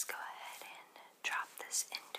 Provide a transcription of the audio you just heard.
let's go ahead and drop this in.